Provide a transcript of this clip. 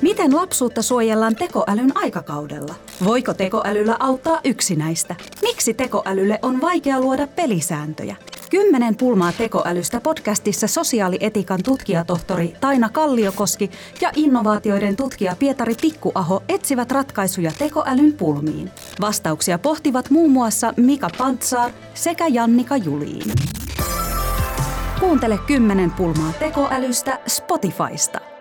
Miten lapsuutta suojellaan tekoälyn aikakaudella? Voiko tekoälyllä auttaa yksinäistä? Miksi tekoälylle on vaikea luoda pelisääntöjä? Kymmenen pulmaa tekoälystä podcastissa sosiaalietikan tutkijatohtori Taina Kalliokoski ja innovaatioiden tutkija Pietari Pikkuaho etsivät ratkaisuja tekoälyn pulmiin. Vastauksia pohtivat muun muassa Mika Pantsar sekä Jannika Juliin. Kuuntele kymmenen pulmaa tekoälystä Spotifysta.